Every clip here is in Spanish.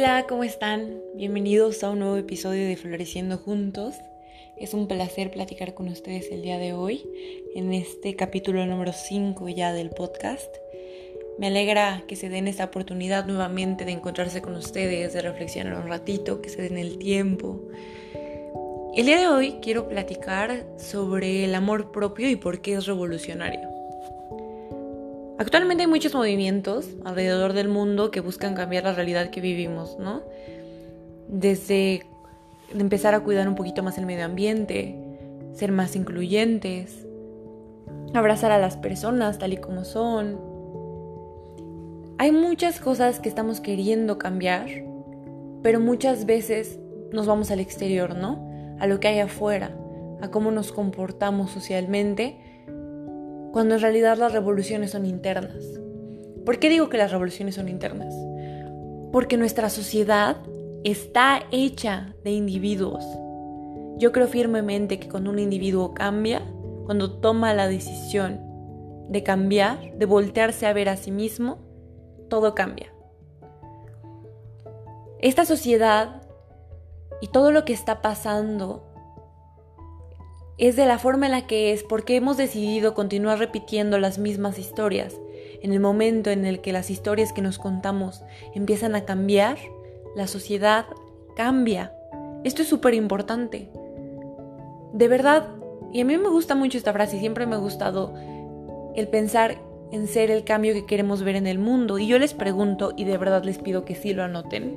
Hola, ¿cómo están? Bienvenidos a un nuevo episodio de Floreciendo Juntos. Es un placer platicar con ustedes el día de hoy, en este capítulo número 5 ya del podcast. Me alegra que se den esta oportunidad nuevamente de encontrarse con ustedes, de reflexionar un ratito, que se den el tiempo. El día de hoy quiero platicar sobre el amor propio y por qué es revolucionario. Actualmente hay muchos movimientos alrededor del mundo que buscan cambiar la realidad que vivimos, ¿no? Desde empezar a cuidar un poquito más el medio ambiente, ser más incluyentes, abrazar a las personas tal y como son. Hay muchas cosas que estamos queriendo cambiar, pero muchas veces nos vamos al exterior, ¿no? A lo que hay afuera, a cómo nos comportamos socialmente cuando en realidad las revoluciones son internas. ¿Por qué digo que las revoluciones son internas? Porque nuestra sociedad está hecha de individuos. Yo creo firmemente que cuando un individuo cambia, cuando toma la decisión de cambiar, de voltearse a ver a sí mismo, todo cambia. Esta sociedad y todo lo que está pasando es de la forma en la que es porque hemos decidido continuar repitiendo las mismas historias. En el momento en el que las historias que nos contamos empiezan a cambiar, la sociedad cambia. Esto es súper importante. De verdad, y a mí me gusta mucho esta frase siempre me ha gustado el pensar en ser el cambio que queremos ver en el mundo. Y yo les pregunto, y de verdad les pido que sí lo anoten,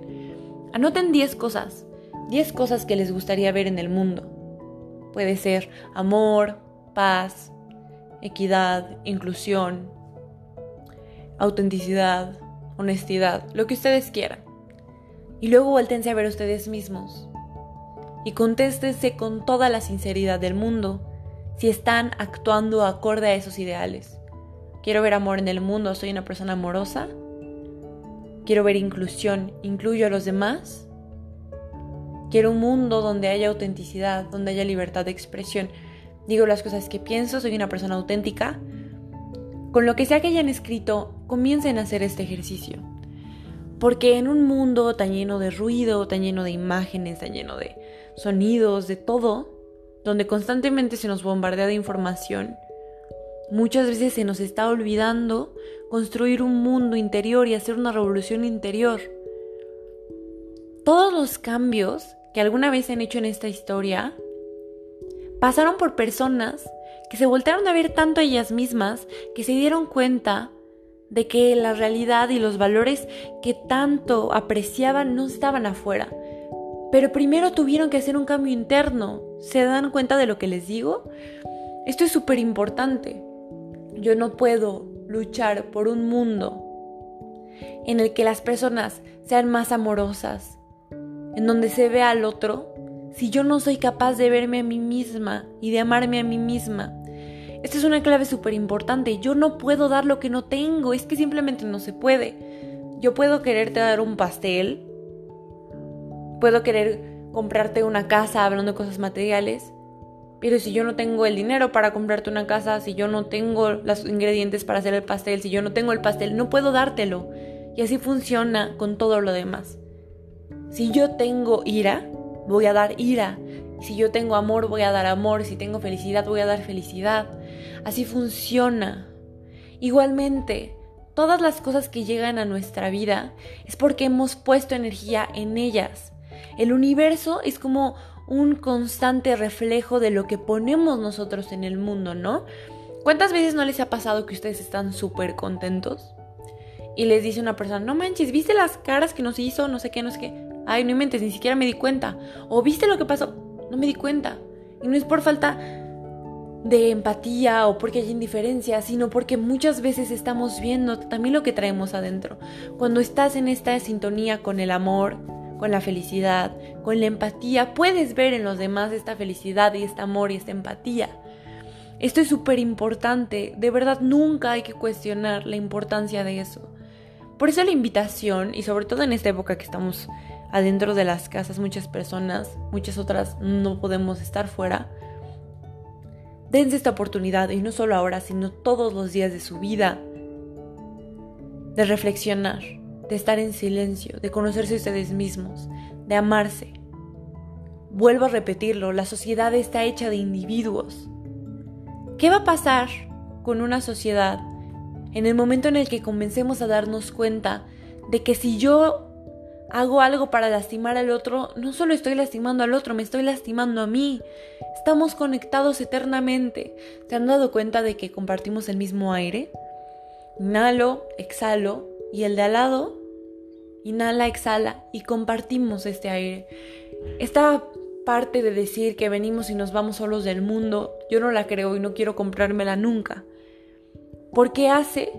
anoten 10 cosas, 10 cosas que les gustaría ver en el mundo. Puede ser amor, paz, equidad, inclusión, autenticidad, honestidad, lo que ustedes quieran. Y luego vuéltense a ver ustedes mismos y contéstense con toda la sinceridad del mundo si están actuando acorde a esos ideales. Quiero ver amor en el mundo, soy una persona amorosa. Quiero ver inclusión, incluyo a los demás. Quiero un mundo donde haya autenticidad, donde haya libertad de expresión. Digo las cosas que pienso, soy una persona auténtica. Con lo que sea que hayan escrito, comiencen a hacer este ejercicio. Porque en un mundo tan lleno de ruido, tan lleno de imágenes, tan lleno de sonidos, de todo, donde constantemente se nos bombardea de información, muchas veces se nos está olvidando construir un mundo interior y hacer una revolución interior. Todos los cambios que alguna vez se han hecho en esta historia pasaron por personas que se voltearon a ver tanto a ellas mismas que se dieron cuenta de que la realidad y los valores que tanto apreciaban no estaban afuera. Pero primero tuvieron que hacer un cambio interno. ¿Se dan cuenta de lo que les digo? Esto es súper importante. Yo no puedo luchar por un mundo en el que las personas sean más amorosas, en donde se ve al otro, si yo no soy capaz de verme a mí misma y de amarme a mí misma? Esta es una clave súper importante. Yo no puedo dar lo que no tengo, es que simplemente no se puede. Yo puedo quererte dar un pastel, puedo querer comprarte una casa hablando de cosas materiales, pero si yo no tengo el dinero para comprarte una casa, si yo no tengo los ingredientes para hacer el pastel, si yo no tengo el pastel, no puedo dártelo. Y así funciona con todo lo demás. Si yo tengo ira, voy a dar ira. Si yo tengo amor, voy a dar amor. Si tengo felicidad, voy a dar felicidad. Así funciona. Igualmente, todas las cosas que llegan a nuestra vida es porque hemos puesto energía en ellas. El universo es como un constante reflejo de lo que ponemos nosotros en el mundo, ¿no? ¿Cuántas veces no les ha pasado que ustedes están súper contentos? Y les dice una persona, no manches, ¿viste las caras que nos hizo? No sé qué, no sé qué. Ay, no inventes, ni siquiera me di cuenta. O viste lo que pasó, no me di cuenta. Y no es por falta de empatía o porque hay indiferencia, sino porque muchas veces estamos viendo también lo que traemos adentro. Cuando estás en esta sintonía con el amor, con la felicidad, con la empatía, puedes ver en los demás esta felicidad y este amor y esta empatía. Esto es súper importante, de verdad nunca hay que cuestionar la importancia de eso. Por eso la invitación, y sobre todo en esta época que estamos adentro de las casas muchas personas, muchas otras no podemos estar fuera. Dense esta oportunidad y no solo ahora, sino todos los días de su vida de reflexionar, de estar en silencio, de conocerse ustedes mismos, de amarse. Vuelvo a repetirlo, la sociedad está hecha de individuos. ¿Qué va a pasar con una sociedad en el momento en el que comencemos a darnos cuenta de que si yo hago algo para lastimar al otro, no solo estoy lastimando al otro, me estoy lastimando a mí. Estamos conectados eternamente. ¿Se han dado cuenta de que compartimos el mismo aire? Inhalo, exhalo y el de al lado inhala, exhala y compartimos este aire. Esta parte de decir que venimos y nos vamos solos del mundo, yo no la creo y no quiero comprármela nunca. Porque hace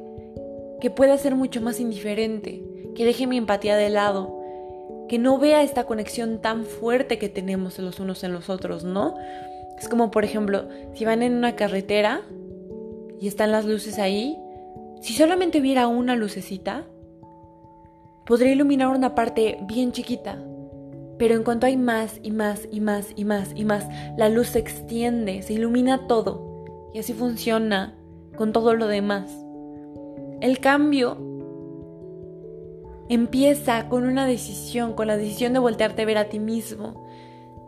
que pueda ser mucho más indiferente, que deje mi empatía de lado, que no vea esta conexión tan fuerte que tenemos los unos en los otros, ¿no? Es como, por ejemplo, si van en una carretera y están las luces ahí, si solamente hubiera una lucecita, podría iluminar una parte bien chiquita. Pero en cuanto hay más y más y más y más y más, la luz se extiende, se ilumina todo. Y así funciona con todo lo demás. El cambio empieza con una decisión, con la decisión de voltearte a ver a ti mismo,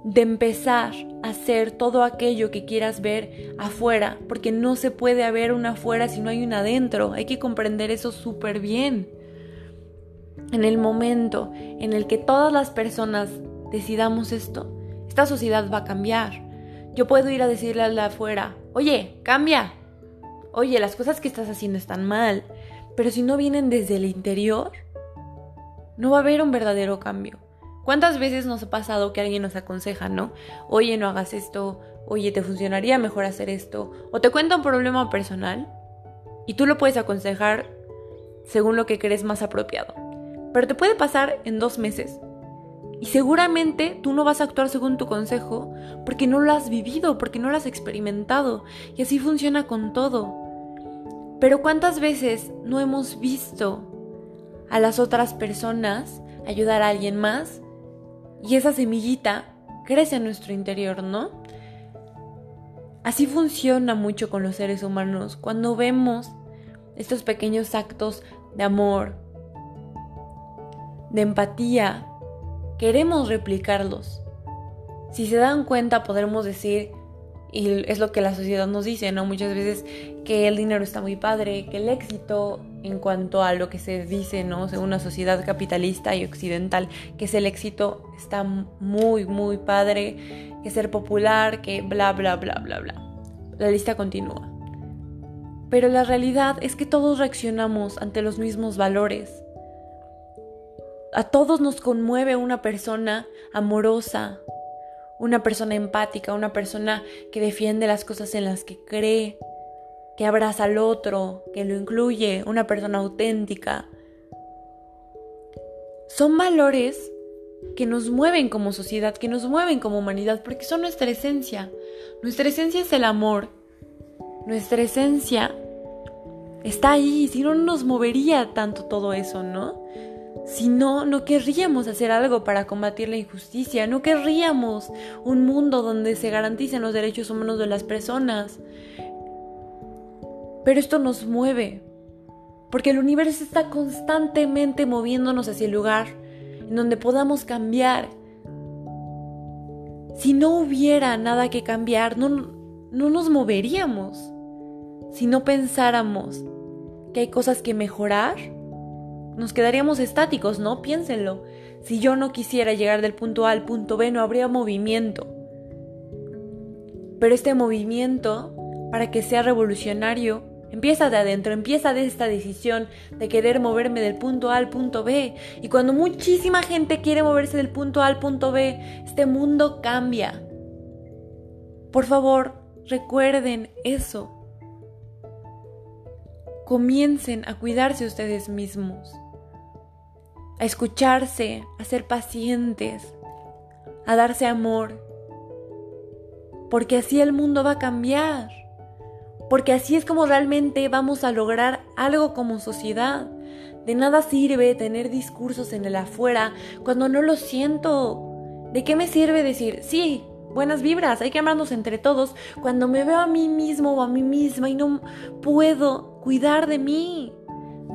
de empezar a hacer todo aquello que quieras ver afuera, porque no se puede haber una afuera si no hay una adentro. Hay que comprender eso súper bien. En el momento en el que todas las personas decidamos esto, esta sociedad va a cambiar. Yo puedo ir a decirle a la afuera, oye, cambia. Oye, las cosas que estás haciendo están mal. Pero si no vienen desde el interior, no va a haber un verdadero cambio. ¿Cuántas veces nos ha pasado que alguien nos aconseja, no? Oye, no hagas esto, oye, te funcionaría mejor hacer esto, o te cuenta un problema personal y tú lo puedes aconsejar según lo que crees más apropiado. Pero te puede pasar en dos meses. Y seguramente tú no vas a actuar según tu consejo porque no lo has vivido, porque no lo has experimentado. Y así funciona con todo. Pero ¿cuántas veces no hemos visto a las otras personas ayudar a alguien más? Y esa semillita crece en nuestro interior, ¿no? Así funciona mucho con los seres humanos. Cuando vemos estos pequeños actos de amor, de empatía, queremos replicarlos. Si se dan cuenta, podremos decir, y es lo que la sociedad nos dice, ¿no? Muchas veces que el dinero está muy padre, que el éxito en cuanto a lo que se dice, ¿no? Según una sociedad capitalista y occidental, que es el éxito está muy, muy padre, que ser popular, que bla, bla, bla, bla, bla. La lista continúa. Pero la realidad es que todos reaccionamos ante los mismos valores. A todos nos conmueve una persona amorosa, una persona empática, una persona que defiende las cosas en las que cree, que abraza al otro, que lo incluye, una persona auténtica. Son valores que nos mueven como sociedad, que nos mueven como humanidad, porque son nuestra esencia. Nuestra esencia es el amor. Nuestra esencia está ahí, si no, no nos movería tanto todo eso, ¿no? Si no, no querríamos hacer algo para combatir la injusticia, no querríamos un mundo donde se garanticen los derechos humanos de las personas. Pero esto nos mueve, porque el universo está constantemente moviéndonos hacia el lugar en donde podamos cambiar. Si no hubiera nada que cambiar, no, no nos moveríamos. Si no pensáramos que hay cosas que mejorar, nos quedaríamos estáticos, ¿no? Piénsenlo. Si yo no quisiera llegar del punto A al punto B, no habría movimiento. Pero este movimiento, para que sea revolucionario, empieza de adentro, empieza de esta decisión de querer moverme del punto A al punto B. Y cuando muchísima gente quiere moverse del punto A al punto B, este mundo cambia. Por favor, recuerden eso. Comiencen a cuidarse ustedes mismos a escucharse, a ser pacientes, a darse amor. Porque así el mundo va a cambiar. Porque así es como realmente vamos a lograr algo como sociedad. De nada sirve tener discursos en el afuera cuando no lo siento. ¿De qué me sirve decir, sí, buenas vibras, hay que amarnos entre todos, cuando me veo a mí mismo o a mí misma y no puedo cuidar de mí?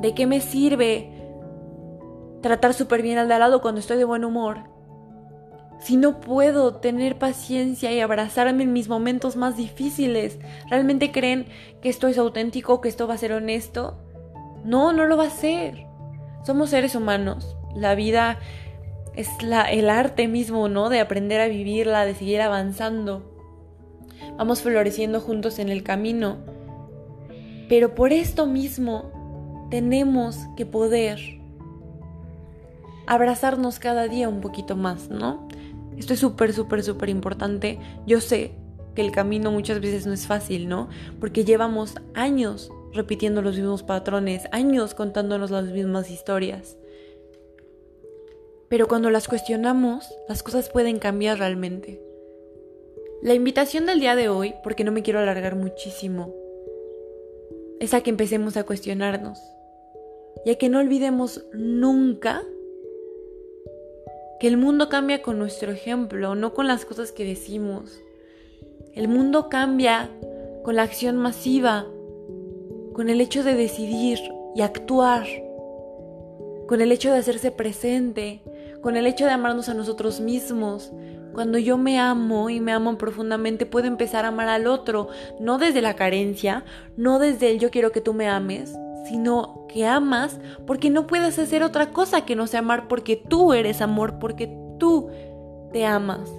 ¿De qué me sirve tratar súper bien al de al lado cuando estoy de buen humor? Si no puedo tener paciencia y abrazarme en mis momentos más difíciles, ¿realmente creen que esto es auténtico, que esto va a ser honesto? No, no lo va a ser. Somos seres humanos. La vida es el arte mismo, ¿no? De aprender a vivirla, de seguir avanzando. Vamos floreciendo juntos en el camino. Pero por esto mismo tenemos que poder abrazarnos cada día un poquito más, ¿no? Esto es súper, súper, súper importante. Yo sé que el camino muchas veces no es fácil, ¿no? Porque llevamos años repitiendo los mismos patrones, años contándonos las mismas historias. Pero cuando las cuestionamos, las cosas pueden cambiar realmente. La invitación del día de hoy, porque no me quiero alargar muchísimo, es a que empecemos a cuestionarnos y a que no olvidemos nunca que el mundo cambia con nuestro ejemplo, no con las cosas que decimos. El mundo cambia con la acción masiva, con el hecho de decidir y actuar, con el hecho de hacerse presente, con el hecho de amarnos a nosotros mismos. Cuando yo me amo y me amo profundamente, puedo empezar a amar al otro, no desde la carencia, no desde el yo quiero que tú me ames, sino que amas porque no puedes hacer otra cosa que no sea amar porque tú eres amor, porque tú te amas.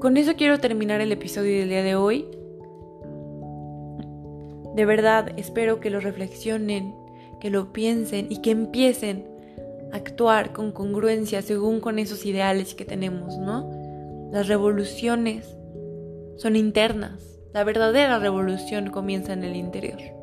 Con eso quiero terminar el episodio del día de hoy. De verdad, espero que lo reflexionen, que lo piensen y que empiecen a actuar con congruencia según con esos ideales que tenemos, ¿no? Las revoluciones son internas la verdadera revolución comienza en el interior.